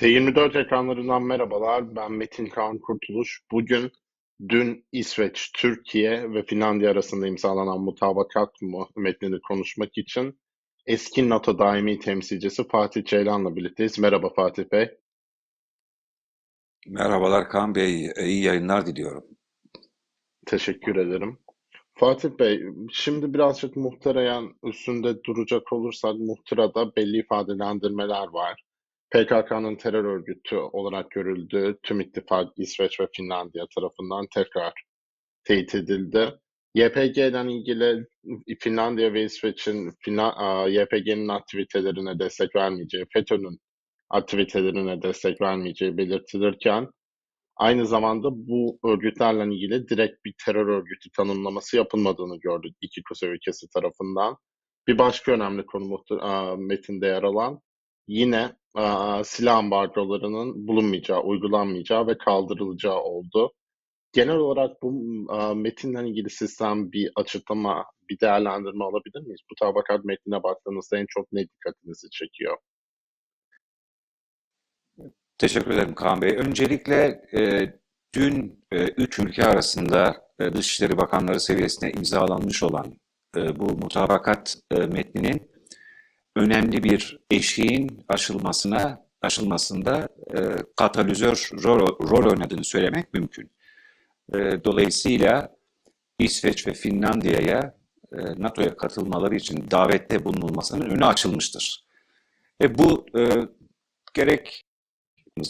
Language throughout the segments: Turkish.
T24 ekranlarından merhabalar. Ben Metin Kaan Kurtuluş. Bugün dün İsveç, Türkiye ve Finlandiya arasında imzalanan mutabakat metnini konuşmak için eski NATO daimi temsilcisi Fatih Ceylan'la birlikteyiz. Merhaba Fatih Bey. Merhabalar Kaan Bey. İyi yayınlar diliyorum. Teşekkür ederim. Fatih Bey, şimdi birazcık muhterayan üstünde duracak olursak muhtırada belli ifadelendirmeler var. PKK'nın terör örgütü olarak görüldüğü tüm ittifak İsveç ve Finlandiya tarafından tekrar teyit edildi. YPG'den ilgili Finlandiya ve İsveç'in YPG'nin aktivitelerine destek vermeyeceği, FETÖ'nün aktivitelerine destek vermeyeceği belirtilirken aynı zamanda bu örgütlerle ilgili direkt bir terör örgütü tanımlaması yapılmadığını gördük iki kuzey ülkesi tarafından. Bir başka önemli konu metinde yer alan yine silah ambargolarının bulunmayacağı, uygulanmayacağı ve kaldırılacağı oldu. Genel olarak bu metinle ilgili sistem bir açıklama, bir değerlendirme alabilir miyiz? Bu tabakat metnine baktığınızda en çok ne dikkatinizi çekiyor? Teşekkür ederim Kaan Bey. Öncelikle e, dün e, üç ülke arasında e, Dışişleri Bakanları seviyesinde imzalanmış olan e, bu mutabakat e, metninin önemli bir eşiğin aşılmasına aşılmasında e, katalizör rol, rol oynadığını söylemek mümkün. E, dolayısıyla İsveç ve Finlandiya'ya e, NATO'ya katılmaları için davette bulunulmasının önü açılmıştır. Ve bu e, gerek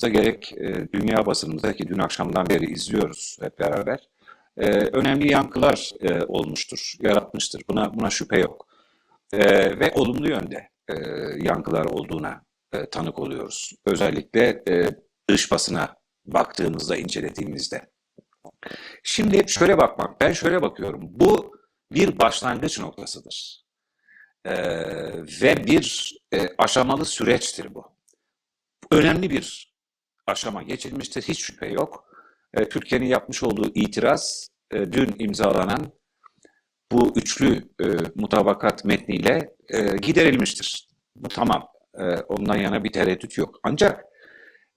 gerek e, dünya basınımızda ki dün akşamdan beri izliyoruz hep beraber e, önemli yankılar e, olmuştur, yaratmıştır. Buna buna şüphe yok. E, ve olumlu yönde e, yankılar olduğuna e, tanık oluyoruz. Özellikle e, dış basına baktığımızda, incelediğimizde. Şimdi şöyle bakmak, ben şöyle bakıyorum. Bu bir başlangıç noktasıdır. E, ve bir e, aşamalı süreçtir bu. Önemli bir aşama geçilmiştir, hiç şüphe yok. E, Türkiye'nin yapmış olduğu itiraz, e, dün imzalanan bu üçlü e, mutabakat metniyle e, giderilmiştir. Bu tamam. E, ondan yana bir tereddüt yok. Ancak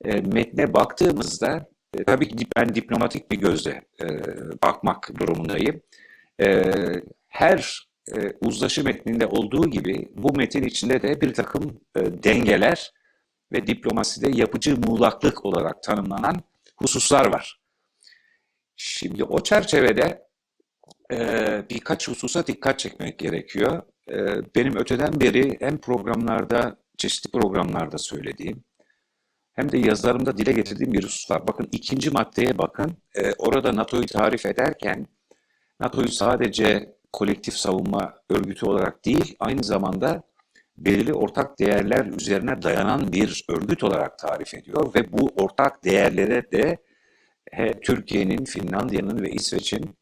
e, metne baktığımızda e, tabii ki ben diplomatik bir gözle e, bakmak durumundayım. E, her e, uzlaşı metninde olduğu gibi bu metin içinde de bir takım e, dengeler ve diplomaside yapıcı muğlaklık olarak tanımlanan hususlar var. Şimdi o çerçevede e, birkaç hususa dikkat çekmek gerekiyor. E, benim öteden beri hem programlarda, çeşitli programlarda söylediğim, hem de yazılarımda dile getirdiğim bir husus var. Bakın ikinci maddeye bakın. E, orada NATO'yu tarif ederken NATO'yu sadece kolektif savunma örgütü olarak değil, aynı zamanda belirli ortak değerler üzerine dayanan bir örgüt olarak tarif ediyor ve bu ortak değerlere de Türkiye'nin, Finlandiya'nın ve İsveç'in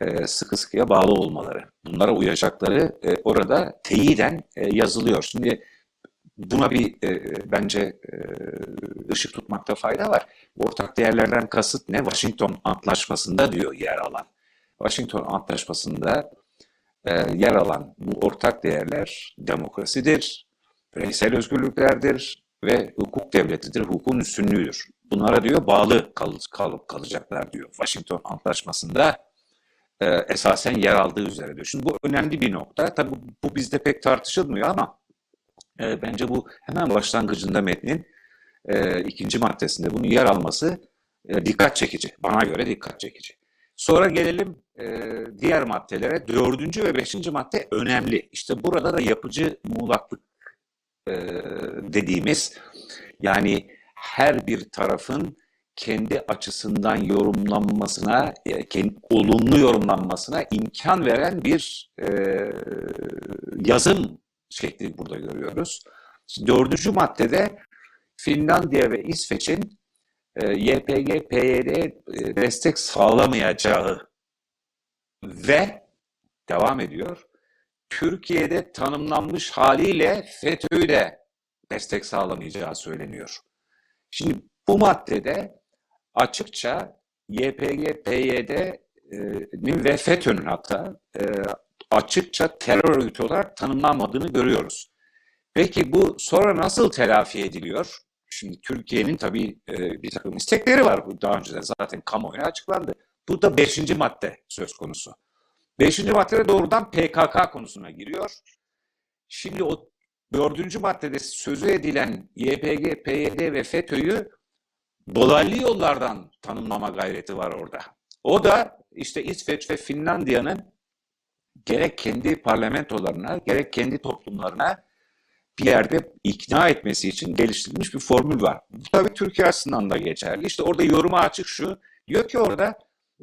e, sıkı sıkıya bağlı olmaları. Bunlara uyacakları e, orada teyiden e, yazılıyor. Şimdi buna bir bence ışık tutmakta fayda var. Ortak değerlerden kasıt ne? Washington Antlaşması'nda diyor yer alan. Washington Antlaşması'nda yer alan bu ortak değerler demokrasidir, bireysel özgürlüklerdir ve hukuk devletidir, hukukun üstünlüğüdür. Bunlara diyor bağlı kal, kal, kalacaklar diyor. Washington Antlaşması'nda e, esasen yer aldığı üzere diyor. Şimdi bu önemli bir nokta. Tabii bu, bizde pek tartışılmıyor ama e, bence bu hemen başlangıcında metnin e, ikinci maddesinde bunun yer alması e, dikkat çekici. Bana göre dikkat çekici. Sonra gelelim e, diğer maddelere. Dördüncü ve beşinci madde önemli. İşte burada da yapıcı muğlaklık e, dediğimiz yani her bir tarafın kendi açısından yorumlanmasına, e, kendi, olumlu yorumlanmasına imkan veren bir e, yazım şekli burada görüyoruz. Dördüncü maddede Finlandiya ve İsveç'in e, YPG, PYD'ye e, destek sağlamayacağı ve devam ediyor. Türkiye'de tanımlanmış haliyle FETÖ'yü de destek sağlamayacağı söyleniyor. Şimdi bu maddede açıkça YPG, PYD'nin ve FETÖ'nün hatta e, açıkça terör örgütü olarak tanımlanmadığını görüyoruz. Peki bu sonra nasıl telafi ediliyor? Şimdi Türkiye'nin tabii e, bir takım istekleri var. Bu daha önceden zaten kamuoyuna açıklandı. Bu da beşinci madde söz konusu. Beşinci maddede doğrudan PKK konusuna giriyor. Şimdi o dördüncü maddede sözü edilen YPG, PYD ve FETÖ'yü dolaylı yollardan tanımlama gayreti var orada. O da işte İsveç ve Finlandiya'nın gerek kendi parlamentolarına gerek kendi toplumlarına bir yerde ikna etmesi için geliştirilmiş bir formül var. Bu tabii Türkiye açısından da geçerli. İşte orada yoruma açık şu. Diyor ki orada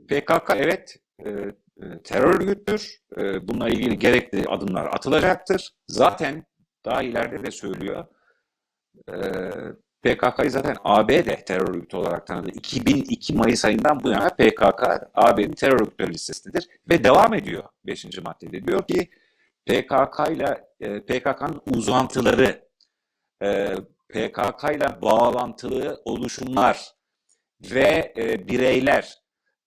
PKK evet e, e, terör örgüttür. E, bununla ilgili gerekli adımlar atılacaktır. Zaten daha ileride de söylüyor. E, PKK'yı zaten AB de terör örgütü olarak tanıdı. 2002 Mayıs ayından bu yana PKK AB'nin terör örgütleri listesindedir ve devam ediyor 5. maddede. Diyor ki PKK ile PKK'nın uzantıları, e, PKK ile bağlantılı oluşumlar ve e, bireyler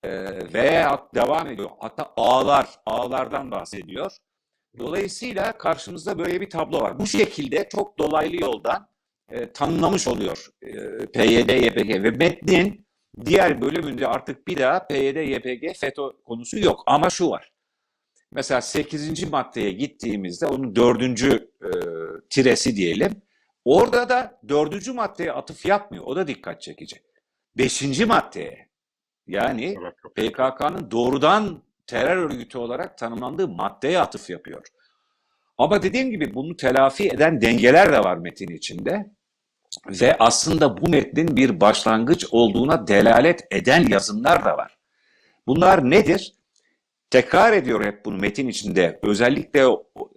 e, veya devam ediyor. Hatta ağlar, ağlardan bahsediyor. Dolayısıyla karşımızda böyle bir tablo var. Bu şekilde çok dolaylı yoldan e, tanımlamış oluyor e, PYD, YPG ve metnin diğer bölümünde artık bir daha PYD, YPG, FETÖ konusu yok. Ama şu var. Mesela 8. maddeye gittiğimizde onun dördüncü e, tiresi diyelim. Orada da dördüncü maddeye atıf yapmıyor. O da dikkat çekici. Beşinci maddeye yani PKK'nın doğrudan terör örgütü olarak tanımlandığı maddeye atıf yapıyor. Ama dediğim gibi bunu telafi eden dengeler de var metin içinde. Ve aslında bu metnin bir başlangıç olduğuna delalet eden yazımlar da var. Bunlar nedir? Tekrar ediyor hep bunu metin içinde. Özellikle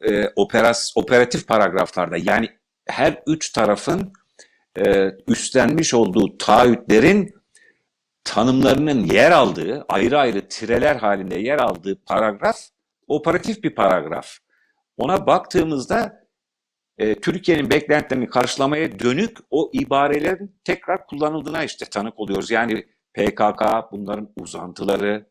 e, operas, operatif paragraflarda yani her üç tarafın e, üstlenmiş olduğu taahhütlerin tanımlarının yer aldığı, ayrı ayrı tireler halinde yer aldığı paragraf operatif bir paragraf. Ona baktığımızda e, Türkiye'nin beklentilerini karşılamaya dönük o ibarelerin tekrar kullanıldığına işte tanık oluyoruz. Yani PKK bunların uzantıları,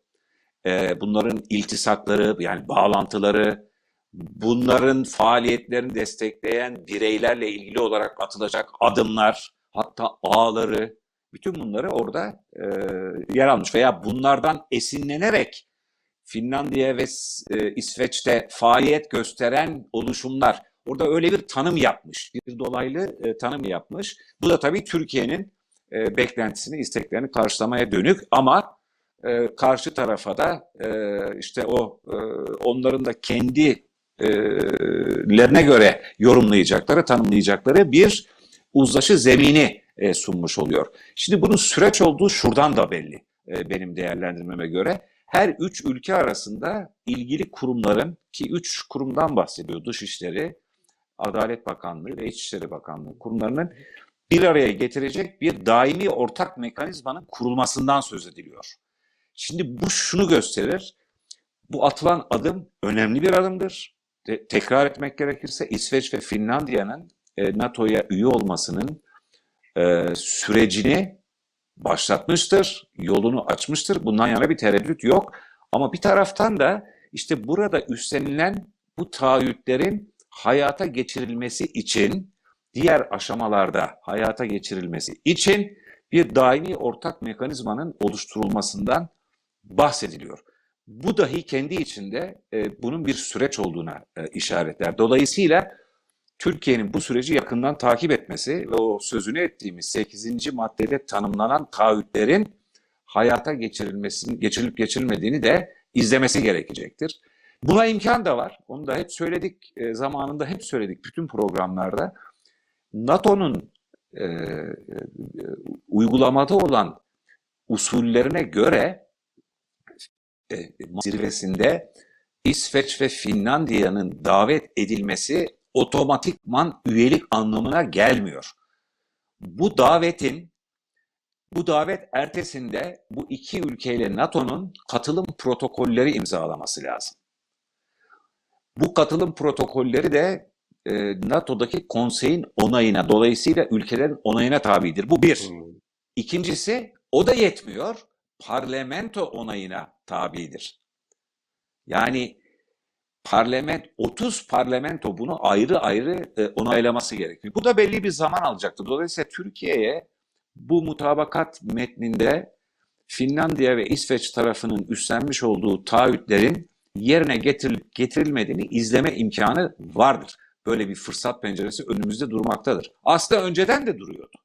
e, bunların iltisakları yani bağlantıları, bunların faaliyetlerini destekleyen bireylerle ilgili olarak atılacak adımlar, hatta ağları, bütün bunları orada e, yer almış veya bunlardan esinlenerek Finlandiya ve e, İsveç'te faaliyet gösteren oluşumlar orada öyle bir tanım yapmış, bir dolaylı e, tanım yapmış. Bu da tabii Türkiye'nin e, beklentisini, isteklerini karşılamaya dönük ama karşı tarafa da işte o onların da kendi lerine göre yorumlayacakları, tanımlayacakları bir uzlaşı zemini sunmuş oluyor. Şimdi bunun süreç olduğu şuradan da belli benim değerlendirmeme göre. Her üç ülke arasında ilgili kurumların ki üç kurumdan bahsediyor Dışişleri, Adalet Bakanlığı ve İçişleri Bakanlığı kurumlarının bir araya getirecek bir daimi ortak mekanizmanın kurulmasından söz ediliyor. Şimdi bu şunu gösterir. Bu atılan adım önemli bir adımdır. De, tekrar etmek gerekirse İsveç ve Finlandiya'nın e, NATO'ya üye olmasının e, sürecini başlatmıştır, yolunu açmıştır. Bundan yana bir tereddüt yok. Ama bir taraftan da işte burada üstlenilen bu taahhütlerin hayata geçirilmesi için, diğer aşamalarda hayata geçirilmesi için bir daimi ortak mekanizmanın oluşturulmasından bahsediliyor. Bu dahi kendi içinde e, bunun bir süreç olduğuna e, işaretler. Dolayısıyla Türkiye'nin bu süreci yakından takip etmesi ve o sözünü ettiğimiz 8. maddede tanımlanan taahhütlerin hayata geçirilmesinin geçirilip geçirilmediğini de izlemesi gerekecektir. Buna imkan da var. Onu da hep söyledik e, zamanında hep söyledik bütün programlarda. NATO'nun e, e, uygulamada olan usullerine göre e, zirvesinde İsveç ve Finlandiya'nın davet edilmesi otomatikman üyelik anlamına gelmiyor. Bu davetin bu davet ertesinde bu iki ülkeyle NATO'nun katılım protokolleri imzalaması lazım. Bu katılım protokolleri de e, NATO'daki konseyin onayına, dolayısıyla ülkelerin onayına tabidir. Bu bir. Hmm. İkincisi, o da yetmiyor, parlamento onayına tabidir. Yani parlament 30 parlamento bunu ayrı ayrı e, onaylaması gerekiyor. Bu da belli bir zaman alacaktı. Dolayısıyla Türkiye'ye bu mutabakat metninde Finlandiya ve İsveç tarafının üstlenmiş olduğu taahhütlerin yerine getirilip getirilmediğini izleme imkanı vardır. Böyle bir fırsat penceresi önümüzde durmaktadır. Aslında önceden de duruyordu.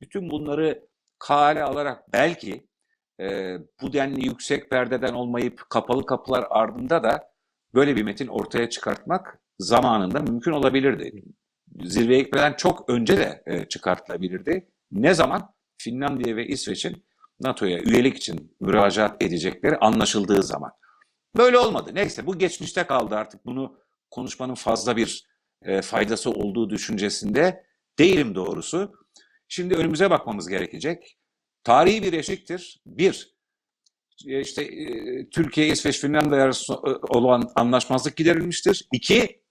Bütün bunları kale alarak belki e, bu denli yüksek perdeden olmayıp kapalı kapılar ardında da böyle bir metin ortaya çıkartmak zamanında mümkün olabilirdi. Zirveye gitmeden çok önce de e, çıkartılabilirdi. Ne zaman? Finlandiya ve İsveç'in NATO'ya üyelik için müracaat edecekleri anlaşıldığı zaman. Böyle olmadı. Neyse bu geçmişte kaldı artık. Bunu konuşmanın fazla bir e, faydası olduğu düşüncesinde değilim doğrusu. Şimdi önümüze bakmamız gerekecek. Tarihi bir eşiktir. Bir, işte e, Türkiye, İsveç, Finlandiya arasında e, olan anlaşmazlık giderilmiştir. İki,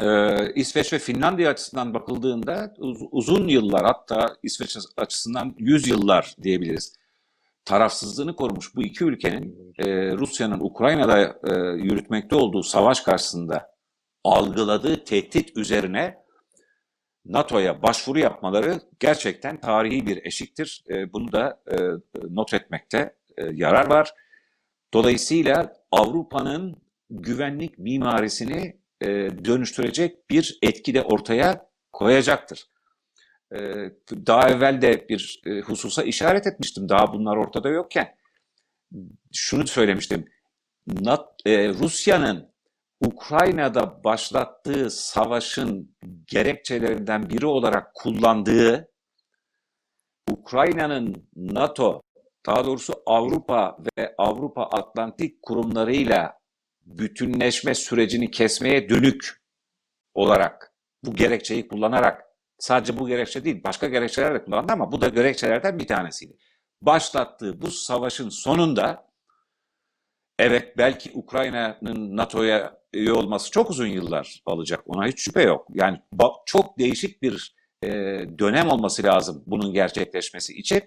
e, İsveç ve Finlandiya açısından bakıldığında uz, uzun yıllar hatta İsveç açısından yüz yıllar diyebiliriz. Tarafsızlığını korumuş bu iki ülkenin e, Rusya'nın Ukrayna'da e, yürütmekte olduğu savaş karşısında algıladığı tehdit üzerine NATO'ya başvuru yapmaları gerçekten tarihi bir eşiktir. E, bunu da e, not etmekte e, yarar var. Dolayısıyla Avrupa'nın güvenlik mimarisini e, dönüştürecek bir etki de ortaya koyacaktır. E, daha evvel de bir e, hususa işaret etmiştim daha bunlar ortada yokken. Şunu söylemiştim. NAT, e, Rusya'nın Ukrayna'da başlattığı savaşın gerekçelerinden biri olarak kullandığı Ukrayna'nın NATO, daha doğrusu Avrupa ve Avrupa Atlantik kurumlarıyla bütünleşme sürecini kesmeye dönük olarak bu gerekçeyi kullanarak sadece bu gerekçe değil başka gerekçeler de kullandı ama bu da gerekçelerden bir tanesiydi. Başlattığı bu savaşın sonunda evet belki Ukrayna'nın NATO'ya üye olması çok uzun yıllar alacak ona hiç şüphe yok. Yani çok değişik bir e, dönem olması lazım bunun gerçekleşmesi için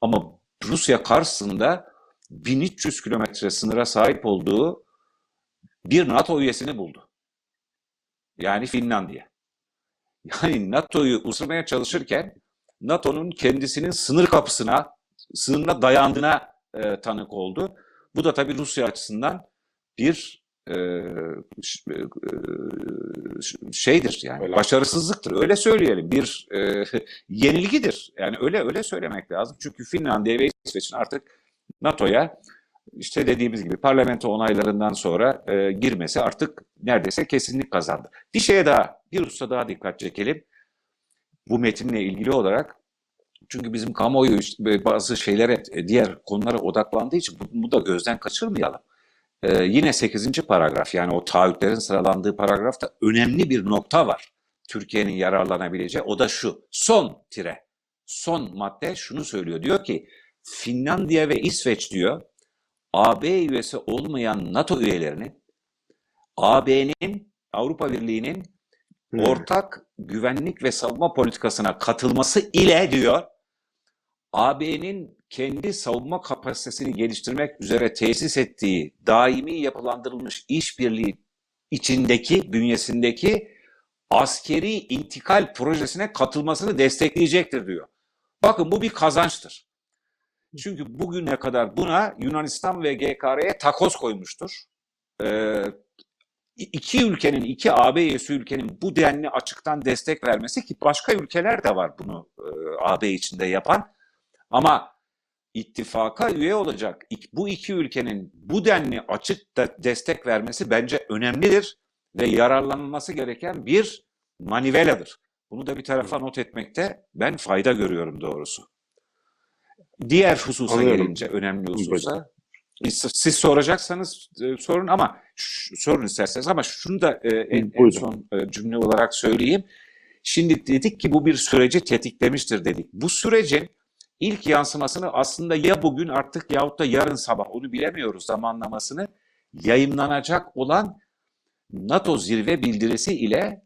ama Rusya karşısında 1300 kilometre sınıra sahip olduğu bir NATO üyesini buldu. Yani Finlandiya. Yani NATO'yu ısırmaya çalışırken NATO'nun kendisinin sınır kapısına, sınırına dayandığına e, tanık oldu. Bu da tabii Rusya açısından bir şeydir yani öyle. başarısızlıktır öyle söyleyelim bir e, yenilgidir yani öyle öyle söylemek lazım çünkü Finlandiya ve İsveç'in artık NATO'ya işte dediğimiz gibi parlamento onaylarından sonra e, girmesi artık neredeyse kesinlik kazandı. Bir şeye daha, bir hususa daha dikkat çekelim. Bu metinle ilgili olarak çünkü bizim kamuoyu bazı şeylere, diğer konulara odaklandığı için bunu da gözden kaçırmayalım. Ee, yine 8. paragraf yani o taahhütlerin sıralandığı paragrafta önemli bir nokta var. Türkiye'nin yararlanabileceği o da şu. Son tire. Son madde şunu söylüyor. Diyor ki Finlandiya ve İsveç diyor AB üyesi olmayan NATO üyelerini AB'nin, Avrupa Birliği'nin hmm. ortak güvenlik ve savunma politikasına katılması ile diyor AB'nin kendi savunma kapasitesini geliştirmek üzere tesis ettiği daimi yapılandırılmış işbirliği içindeki, bünyesindeki askeri intikal projesine katılmasını destekleyecektir diyor. Bakın bu bir kazançtır. Çünkü bugüne kadar buna Yunanistan ve GKR'ye takoz koymuştur. Ee, iki ülkenin, iki AB üyesi ülkenin bu denli açıktan destek vermesi ki başka ülkeler de var bunu e, AB içinde yapan. Ama ittifaka üye olacak bu iki ülkenin bu denli açık da destek vermesi bence önemlidir ve yararlanılması gereken bir maniveladır. Bunu da bir tarafa not etmekte ben fayda görüyorum doğrusu. Diğer hususa Anlıyorum. gelince önemli hususa siz soracaksanız e, sorun ama sorun isterseniz ama şunu da e, en, en son e, cümle olarak söyleyeyim. Şimdi dedik ki bu bir süreci tetiklemiştir dedik. Bu sürecin ilk yansımasını aslında ya bugün artık yahut da yarın sabah onu bilemiyoruz zamanlamasını yayınlanacak olan NATO zirve bildirisi ile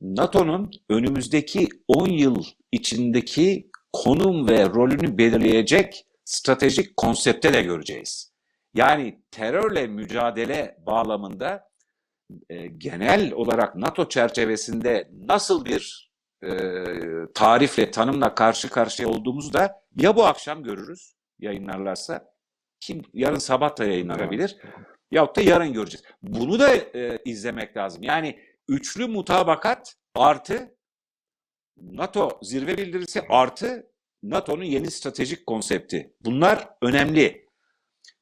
NATO'nun önümüzdeki 10 yıl içindeki konum ve rolünü belirleyecek stratejik konsepte de göreceğiz. Yani terörle mücadele bağlamında e, genel olarak NATO çerçevesinde nasıl bir e, tarifle, tanımla karşı karşıya olduğumuzu da ya bu akşam görürüz yayınlarlarsa kim yarın sabah da yayınlanabilir yahut da yarın göreceğiz. Bunu da e, izlemek lazım. Yani üçlü mutabakat artı NATO zirve bildirisi artı NATO'nun yeni stratejik konsepti. Bunlar önemli.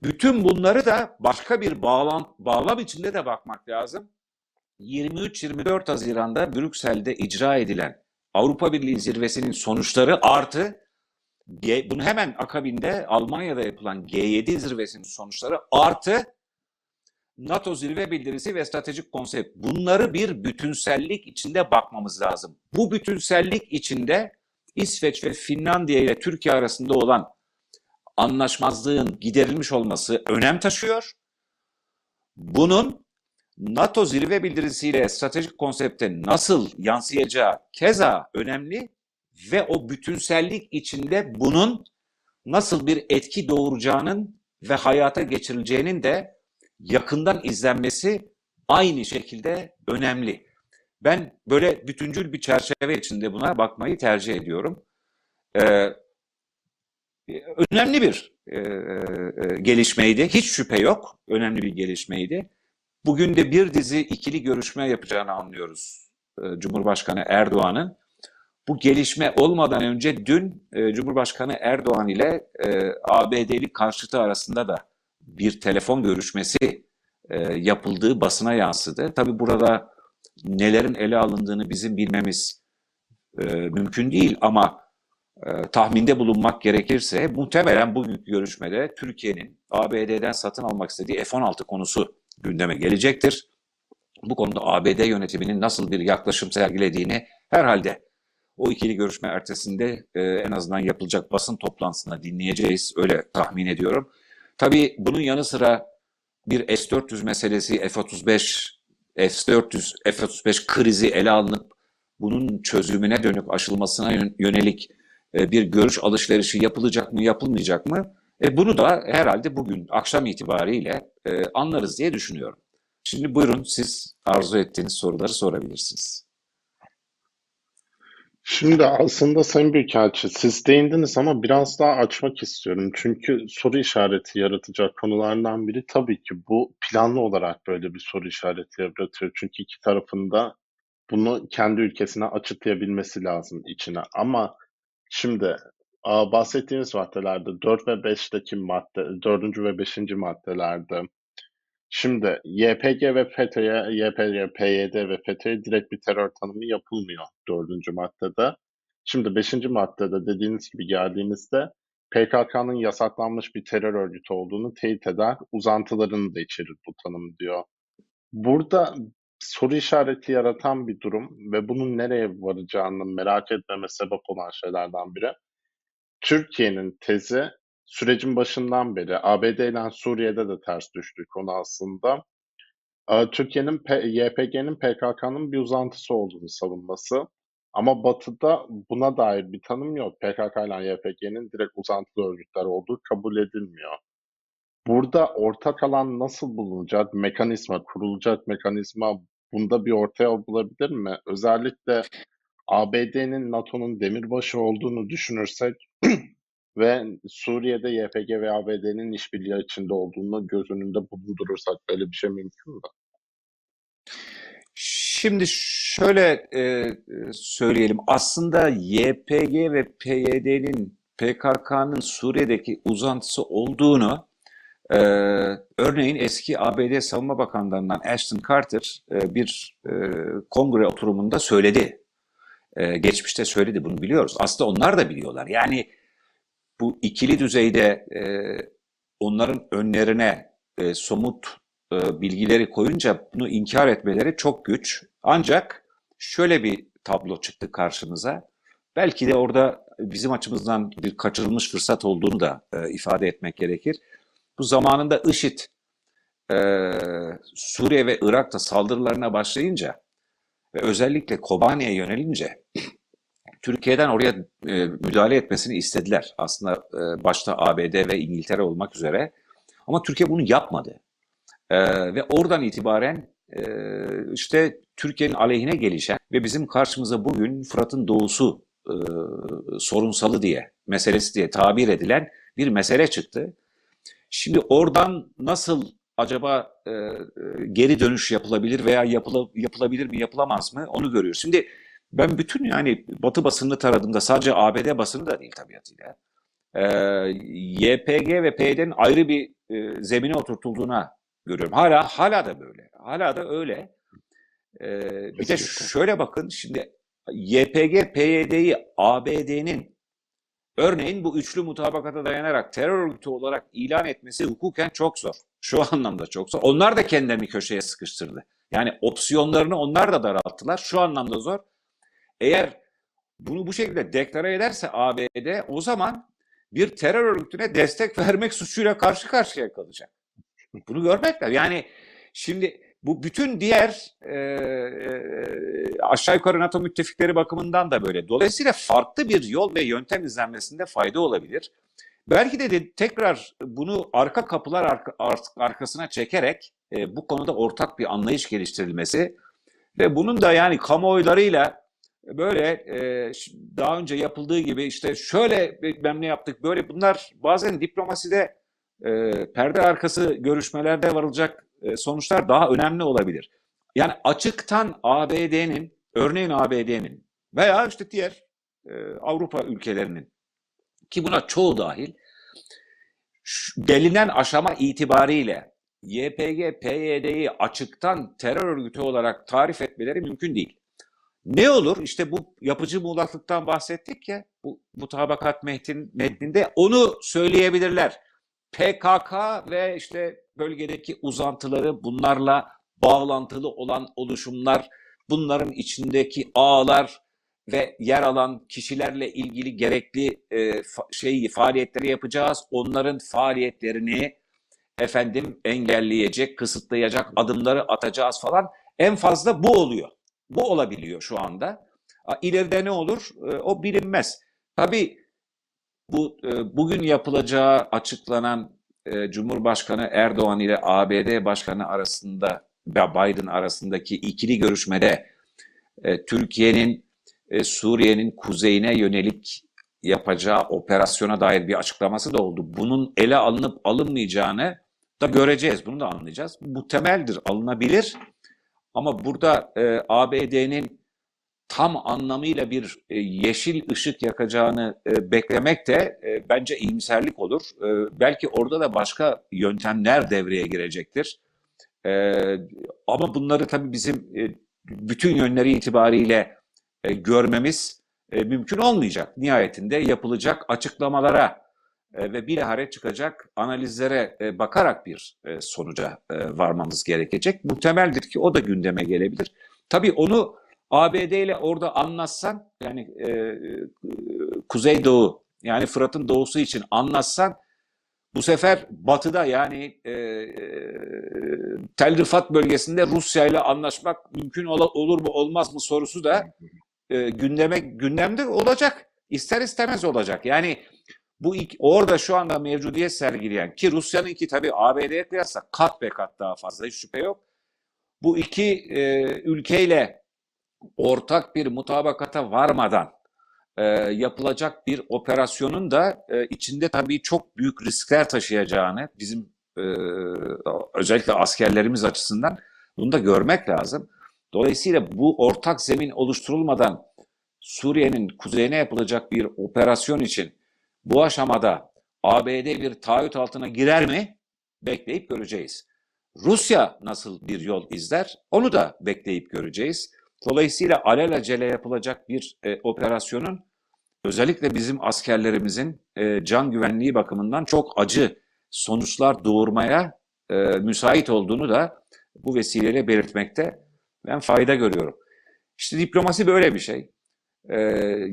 Bütün bunları da başka bir bağlam, bağlam içinde de bakmak lazım. 23-24 Haziran'da Brüksel'de icra edilen Avrupa Birliği zirvesinin sonuçları artı G, bunun hemen akabinde Almanya'da yapılan G7 zirvesinin sonuçları artı NATO zirve bildirisi ve stratejik konsept. Bunları bir bütünsellik içinde bakmamız lazım. Bu bütünsellik içinde İsveç ve Finlandiya ile Türkiye arasında olan anlaşmazlığın giderilmiş olması önem taşıyor. Bunun NATO zirve bildirisiyle stratejik konsepte nasıl yansıyacağı keza önemli ve o bütünsellik içinde bunun nasıl bir etki doğuracağının ve hayata geçirileceğinin de yakından izlenmesi aynı şekilde önemli. Ben böyle bütüncül bir çerçeve içinde buna bakmayı tercih ediyorum. Ee, önemli bir e, e, gelişmeydi. Hiç şüphe yok. Önemli bir gelişmeydi. Bugün de bir dizi ikili görüşme yapacağını anlıyoruz e, Cumhurbaşkanı Erdoğan'ın. Bu gelişme olmadan önce dün e, Cumhurbaşkanı Erdoğan ile e, ABD'li karşıtı arasında da bir telefon görüşmesi yapıldığı basına yansıdı. Tabii burada nelerin ele alındığını bizim bilmemiz mümkün değil ama tahminde bulunmak gerekirse muhtemelen bugünkü görüşmede Türkiye'nin ABD'den satın almak istediği F-16 konusu gündeme gelecektir. Bu konuda ABD yönetiminin nasıl bir yaklaşım sergilediğini herhalde o ikili görüşme ertesinde e, en azından yapılacak basın toplantısında dinleyeceğiz. Öyle tahmin ediyorum. Tabii bunun yanı sıra bir S-400 meselesi, F-35, S-400, F-35 krizi ele alınıp bunun çözümüne dönük aşılmasına yönelik e, bir görüş alışverişi yapılacak mı, yapılmayacak mı? E, bunu da herhalde bugün akşam itibariyle e, anlarız diye düşünüyorum. Şimdi buyurun siz arzu ettiğiniz soruları sorabilirsiniz. Şimdi aslında Sayın Büyükelçi siz değindiniz ama biraz daha açmak istiyorum. Çünkü soru işareti yaratacak konulardan biri tabii ki bu planlı olarak böyle bir soru işareti yaratıyor. Çünkü iki tarafında bunu kendi ülkesine açıklayabilmesi lazım içine. Ama şimdi bahsettiğiniz maddelerde 4 ve 5'teki madde, 4. ve 5. maddelerde Şimdi YPG ve FETÖ'ye, YPG, PYD ve FETÖ'ye direkt bir terör tanımı yapılmıyor dördüncü maddede. Şimdi beşinci maddede dediğiniz gibi geldiğimizde PKK'nın yasaklanmış bir terör örgütü olduğunu teyit eder, uzantılarını da içerir bu tanım diyor. Burada soru işareti yaratan bir durum ve bunun nereye varacağını merak etmeme sebep olan şeylerden biri. Türkiye'nin tezi sürecin başından beri ABD ile Suriye'de de ters düştük konu aslında. Türkiye'nin YPG'nin PKK'nın bir uzantısı olduğunu savunması. Ama Batı'da buna dair bir tanım yok. PKK ile YPG'nin direkt uzantılı örgütler olduğu kabul edilmiyor. Burada ortak alan nasıl bulunacak? Mekanizma, kurulacak mekanizma bunda bir orta yol bulabilir mi? Özellikle ABD'nin NATO'nun demirbaşı olduğunu düşünürsek ve Suriye'de YPG ve ABD'nin işbirliği içinde olduğunu göz önünde bulundurursak böyle bir şey mümkün mü? Şimdi şöyle e, söyleyelim. Aslında YPG ve PYD'nin PKK'nın Suriye'deki uzantısı olduğunu e, örneğin eski ABD Savunma Bakanlarından Ashton Carter e, bir e, kongre oturumunda söyledi. E, geçmişte söyledi bunu biliyoruz. Aslında onlar da biliyorlar. Yani bu ikili düzeyde e, onların önlerine e, somut e, bilgileri koyunca bunu inkar etmeleri çok güç. Ancak şöyle bir tablo çıktı karşımıza. Belki de orada bizim açımızdan bir kaçırılmış fırsat olduğunu da e, ifade etmek gerekir. Bu zamanında IŞİD e, Suriye ve Irak'ta saldırılarına başlayınca ve özellikle Kobani'ye yönelince Türkiye'den oraya e, müdahale etmesini istediler. Aslında e, başta ABD ve İngiltere olmak üzere. Ama Türkiye bunu yapmadı. E, ve oradan itibaren e, işte Türkiye'nin aleyhine gelişen ve bizim karşımıza bugün Fırat'ın doğusu e, sorunsalı diye, meselesi diye tabir edilen bir mesele çıktı. Şimdi oradan nasıl acaba e, e, geri dönüş yapılabilir veya yapıla, yapılabilir mi yapılamaz mı onu görüyoruz. Şimdi ben bütün yani Batı basınını taradığımda sadece ABD basını da değil tabiatıyla. E, YPG ve PYD'nin ayrı bir e, zemine oturtulduğuna görüyorum. Hala hala da böyle. Hala da öyle. E, bir de şöyle bakın şimdi YPG PYD'yi ABD'nin örneğin bu üçlü mutabakata dayanarak terör örgütü olarak ilan etmesi hukuken çok zor. Şu anlamda çok zor. Onlar da kendilerini köşeye sıkıştırdı. Yani opsiyonlarını onlar da daralttılar. Şu anlamda zor. Eğer bunu bu şekilde deklare ederse ABD o zaman bir terör örgütüne destek vermek suçuyla karşı karşıya kalacak. Bunu görmek lazım. Yani şimdi bu bütün diğer e, e, aşağı yukarı NATO müttefikleri bakımından da böyle. Dolayısıyla farklı bir yol ve yöntem izlenmesinde fayda olabilir. Belki de, de tekrar bunu arka kapılar arka, arkasına çekerek e, bu konuda ortak bir anlayış geliştirilmesi ve bunun da yani kamuoylarıyla böyle e, daha önce yapıldığı gibi işte şöyle ben ne yaptık böyle bunlar bazen diplomaside e, perde arkası görüşmelerde varılacak e, sonuçlar daha önemli olabilir. Yani açıktan ABD'nin, örneğin ABD'nin veya işte diğer e, Avrupa ülkelerinin ki buna çoğu dahil gelinen aşama itibariyle YPG, PYD'yi açıktan terör örgütü olarak tarif etmeleri mümkün değil. Ne olur? İşte bu yapıcı muğlaklıktan bahsettik ya bu mutabakat metninde onu söyleyebilirler. PKK ve işte bölgedeki uzantıları bunlarla bağlantılı olan oluşumlar, bunların içindeki ağlar ve yer alan kişilerle ilgili gerekli e, fa şeyi faaliyetleri yapacağız. Onların faaliyetlerini efendim engelleyecek, kısıtlayacak adımları atacağız falan. En fazla bu oluyor. Bu olabiliyor şu anda. İleride ne olur? E, o bilinmez. Tabii bu e, bugün yapılacağı açıklanan e, Cumhurbaşkanı Erdoğan ile ABD Başkanı arasında Biden arasındaki ikili görüşmede Türkiye'nin Suriye'nin kuzeyine yönelik yapacağı operasyona dair bir açıklaması da oldu. Bunun ele alınıp alınmayacağını da göreceğiz. Bunu da anlayacağız. Bu temeldir, alınabilir. Ama burada e, ABD'nin tam anlamıyla bir e, yeşil ışık yakacağını e, beklemek de e, bence iyimserlik olur. E, belki orada da başka yöntemler devreye girecektir. E, ama bunları tabii bizim e, bütün yönleri itibariyle e, görmemiz e, mümkün olmayacak. Nihayetinde yapılacak açıklamalara ve bilahare çıkacak analizlere e, bakarak bir e, sonuca e, varmamız gerekecek. Muhtemeldir ki o da gündeme gelebilir. Tabii onu ABD ile orada anlatsan yani e, e, Kuzeydoğu yani Fırat'ın doğusu için anlatsan bu sefer batıda yani e, e, Tel Rifat bölgesinde Rusya ile anlaşmak mümkün ol, olur mu olmaz mı sorusu da e, gündeme gündemde olacak. İster istemez olacak. Yani bu ilk, orada şu anda mevcudiyet sergileyen ki Rusya'nın ki tabii ABD'ye kıyasla kat be kat daha fazla hiç şüphe yok. Bu iki e, ülkeyle ortak bir mutabakata varmadan e, yapılacak bir operasyonun da e, içinde tabii çok büyük riskler taşıyacağını bizim e, özellikle askerlerimiz açısından bunu da görmek lazım. Dolayısıyla bu ortak zemin oluşturulmadan Suriye'nin kuzeyine yapılacak bir operasyon için bu aşamada ABD bir taahhüt altına girer mi? Bekleyip göreceğiz. Rusya nasıl bir yol izler? Onu da bekleyip göreceğiz. Dolayısıyla alelacele yapılacak bir e, operasyonun özellikle bizim askerlerimizin e, can güvenliği bakımından çok acı sonuçlar doğurmaya e, müsait olduğunu da bu vesileyle belirtmekte ben fayda görüyorum. İşte diplomasi böyle bir şey. E, e,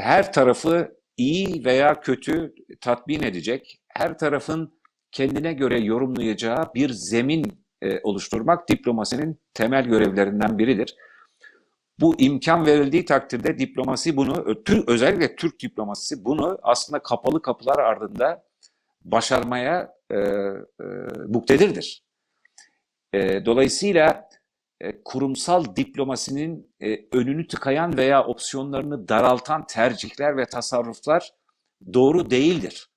her tarafı iyi veya kötü tatmin edecek, her tarafın kendine göre yorumlayacağı bir zemin e, oluşturmak diplomasinin temel görevlerinden biridir. Bu imkan verildiği takdirde diplomasi bunu, özellikle Türk diplomasisi bunu aslında kapalı kapılar ardında başarmaya e, e, muktedirdir. E, dolayısıyla kurumsal diplomasinin e, önünü tıkayan veya opsiyonlarını daraltan tercihler ve tasarruflar doğru değildir.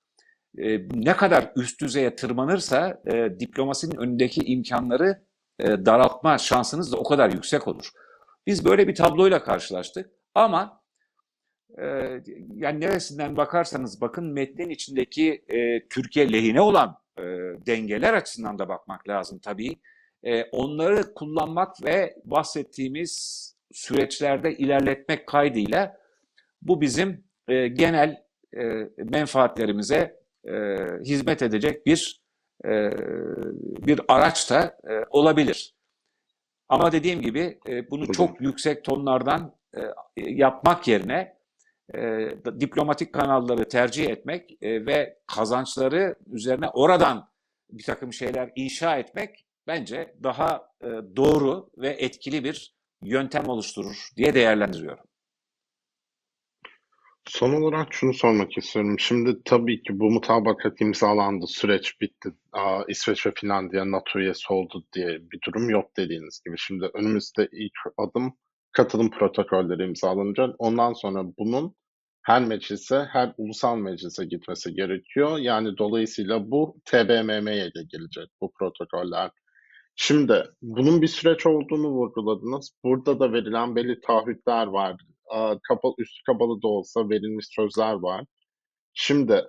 E, ne kadar üst düzeye tırmanırsa e, diplomasinin önündeki imkanları e, daraltma şansınız da o kadar yüksek olur. Biz böyle bir tabloyla karşılaştık ama e, yani neresinden bakarsanız bakın metnin içindeki e, Türkiye lehine olan e, dengeler açısından da bakmak lazım tabii. E, onları kullanmak ve bahsettiğimiz süreçlerde ilerletmek kaydıyla bu bizim e, genel e, menfaatlerimize e, hizmet edecek bir e, bir araç da e, olabilir. Ama dediğim gibi e, bunu çok yüksek tonlardan e, yapmak yerine e, diplomatik kanalları tercih etmek e, ve kazançları üzerine oradan bir takım şeyler inşa etmek bence daha e, doğru ve etkili bir yöntem oluşturur diye değerlendiriyorum. Son olarak şunu sormak istiyorum. Şimdi tabii ki bu mutabakat imzalandı, süreç bitti. Aa, İsveç ve Finlandiya NATO üyesi oldu diye bir durum yok dediğiniz gibi. Şimdi önümüzde ilk adım katılım protokolleri imzalanacak. Ondan sonra bunun her meclise, her ulusal meclise gitmesi gerekiyor. Yani dolayısıyla bu TBMM'ye de gelecek bu protokoller. Şimdi bunun bir süreç olduğunu vurguladınız. Burada da verilen belli taahhütler var. Kapalı, üstü kapalı da olsa verilmiş sözler var. Şimdi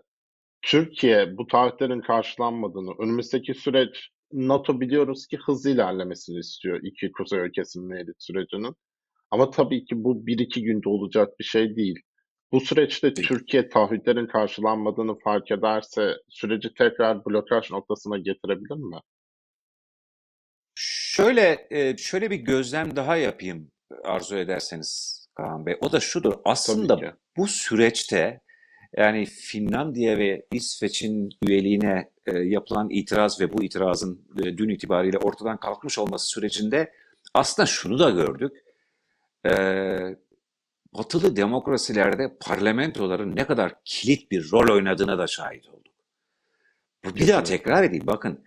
Türkiye bu taahhütlerin karşılanmadığını, önümüzdeki süreç NATO biliyoruz ki hızlı ilerlemesini istiyor iki kuzey ülkesinin elit sürecinin. Ama tabii ki bu bir iki günde olacak bir şey değil. Bu süreçte. Türkiye taahhütlerin karşılanmadığını fark ederse süreci tekrar blokaj noktasına getirebilir mi? Şöyle e, şöyle bir gözlem daha yapayım arzu ederseniz Kaan Bey. O da şudur. Aslında bu süreçte yani Finlandiya ve İsveç'in üyeliğine e, yapılan itiraz ve bu itirazın e, dün itibariyle ortadan kalkmış olması sürecinde aslında şunu da gördük. E, batılı demokrasilerde parlamentoların ne kadar kilit bir rol oynadığına da şahit olduk. Bu bir daha tekrar edeyim. Bakın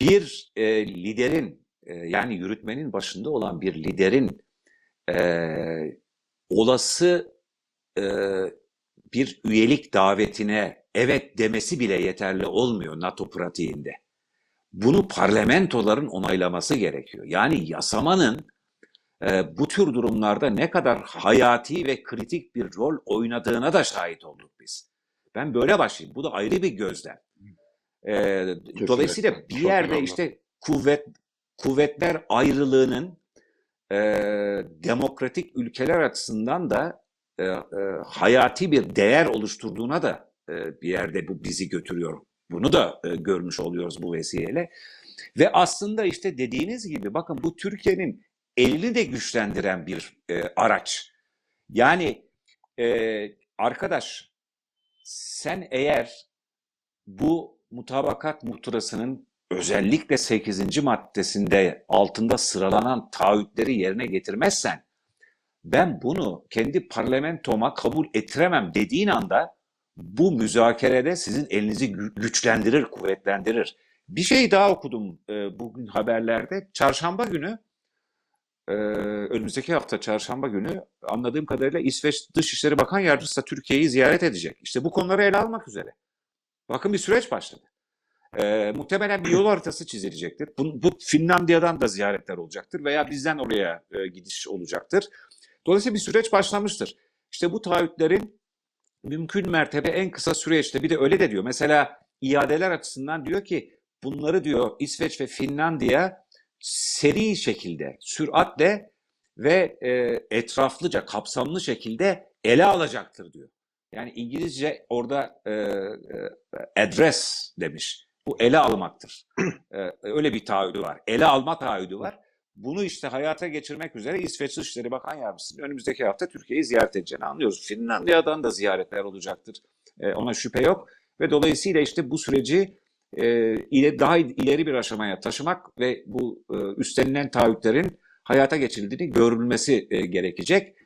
bir e, liderin e, yani yürütmenin başında olan bir liderin e, olası e, bir üyelik davetine evet demesi bile yeterli olmuyor NATO pratiğinde. Bunu parlamentoların onaylaması gerekiyor. Yani yasamanın e, bu tür durumlarda ne kadar hayati ve kritik bir rol oynadığına da şahit olduk biz. Ben böyle başlayayım. Bu da ayrı bir gözlem. E, dolayısıyla bir yerde işte kuvvet kuvvetler ayrılığının e, demokratik ülkeler açısından da e, e, hayati bir değer oluşturduğuna da e, bir yerde bu bizi götürüyor. Bunu da e, görmüş oluyoruz bu vesileyle. Ve aslında işte dediğiniz gibi bakın bu Türkiye'nin elini de güçlendiren bir e, araç. Yani e, arkadaş sen eğer bu mutabakat muhtırasının özellikle 8. maddesinde altında sıralanan taahhütleri yerine getirmezsen ben bunu kendi parlamentoma kabul ettiremem dediğin anda bu müzakerede sizin elinizi gü- güçlendirir, kuvvetlendirir. Bir şey daha okudum e, bugün haberlerde. Çarşamba günü, e, önümüzdeki hafta çarşamba günü anladığım kadarıyla İsveç Dışişleri Bakan Yardımcısı da Türkiye'yi ziyaret edecek. İşte bu konuları ele almak üzere. Bakın bir süreç başladı. E, muhtemelen bir yol haritası çizilecektir. Bu, bu Finlandiya'dan da ziyaretler olacaktır veya bizden oraya e, gidiş olacaktır. Dolayısıyla bir süreç başlamıştır. İşte bu taahhütlerin mümkün mertebe en kısa süreçte bir de öyle de diyor. Mesela iadeler açısından diyor ki bunları diyor İsveç ve Finlandiya seri şekilde, süratle ve e, etraflıca, kapsamlı şekilde ele alacaktır diyor. Yani İngilizce orada e, address demiş. Bu ele almaktır. E, öyle bir taahhüdü var. Ele alma taahhüdü var. Bunu işte hayata geçirmek üzere İsveç Dışişleri Bakan Yardımcısı'nın önümüzdeki hafta Türkiye'yi ziyaret edeceğini anlıyoruz. Finlandiya'dan da ziyaretler olacaktır. E, ona şüphe yok. Ve dolayısıyla işte bu süreci e, ile daha ileri bir aşamaya taşımak ve bu e, üstlenilen taahhütlerin hayata geçirildiğini görülmesi e, gerekecek.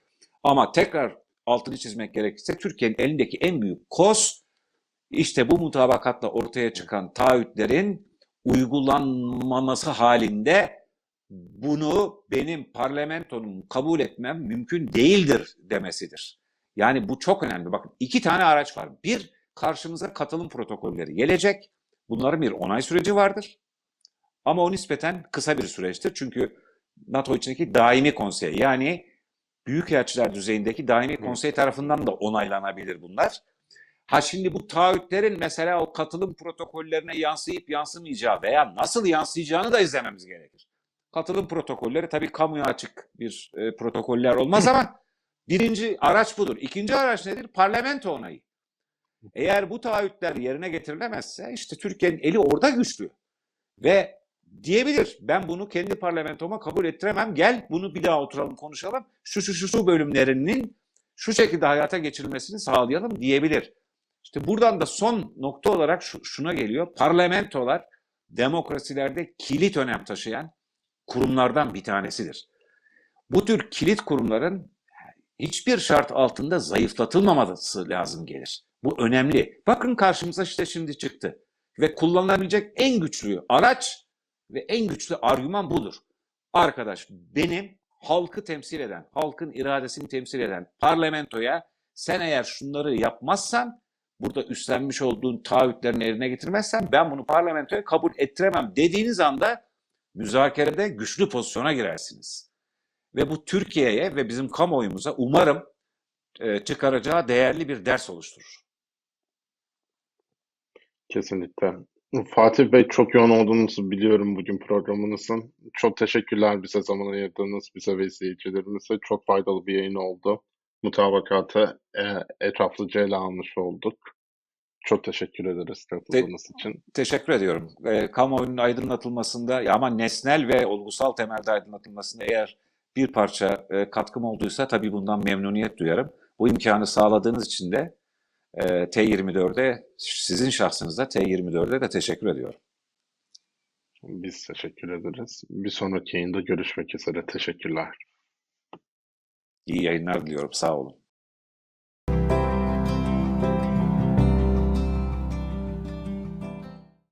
Ama tekrar altını çizmek gerekirse Türkiye'nin elindeki en büyük koz işte bu mutabakatla ortaya çıkan taahhütlerin uygulanmaması halinde bunu benim parlamentonun kabul etmem mümkün değildir demesidir. Yani bu çok önemli. Bakın iki tane araç var. Bir, karşımıza katılım protokolleri gelecek. Bunların bir onay süreci vardır. Ama o nispeten kısa bir süreçtir. Çünkü NATO içindeki daimi konsey yani büyükelçiler düzeyindeki daimi konsey tarafından da onaylanabilir bunlar. Ha şimdi bu taahhütlerin mesela o katılım protokollerine yansıyıp yansımayacağı veya nasıl yansıyacağını da izlememiz gerekir. Katılım protokolleri tabii kamuya açık bir e, protokoller olmaz ama birinci araç budur. İkinci araç nedir? Parlamento onayı. Eğer bu taahhütler yerine getirilemezse işte Türkiye'nin eli orada güçlü. Ve diyebilir ben bunu kendi parlamentoma kabul ettiremem. Gel bunu bir daha oturalım konuşalım. Şu şu şu şu bölümlerinin şu şekilde hayata geçirilmesini sağlayalım diyebilir. İşte buradan da son nokta olarak şu, şuna geliyor. Parlamentolar demokrasilerde kilit önem taşıyan kurumlardan bir tanesidir. Bu tür kilit kurumların hiçbir şart altında zayıflatılmaması lazım gelir. Bu önemli. Bakın karşımıza işte şimdi çıktı. Ve kullanılabilecek en güçlü araç ve en güçlü argüman budur. Arkadaş benim halkı temsil eden, halkın iradesini temsil eden parlamentoya sen eğer şunları yapmazsan, burada üstlenmiş olduğun taahhütlerini yerine getirmezsen ben bunu parlamentoya kabul ettiremem dediğiniz anda müzakerede güçlü pozisyona girersiniz. Ve bu Türkiye'ye ve bizim kamuoyumuza umarım e, çıkaracağı değerli bir ders oluşturur. Kesinlikle. Fatih Bey çok yoğun olduğunuzu biliyorum bugün programınızın. Çok teşekkürler bize zaman ayırdığınız, bize ve izleyicilerimize. Çok faydalı bir yayın oldu. Mutabakatı e, etraflıca ele almış olduk. Çok teşekkür ederiz katıldığınız için. Teşekkür ediyorum. E, kamuoyunun aydınlatılmasında ya ama nesnel ve olgusal temelde aydınlatılmasında eğer bir parça e, katkım olduysa tabii bundan memnuniyet duyarım. Bu imkanı sağladığınız için de e, T24'e sizin şahsınızda T24'e de teşekkür ediyorum. Biz teşekkür ederiz. Bir sonraki yayında görüşmek üzere. Teşekkürler. İyi yayınlar diliyorum. Sağ olun.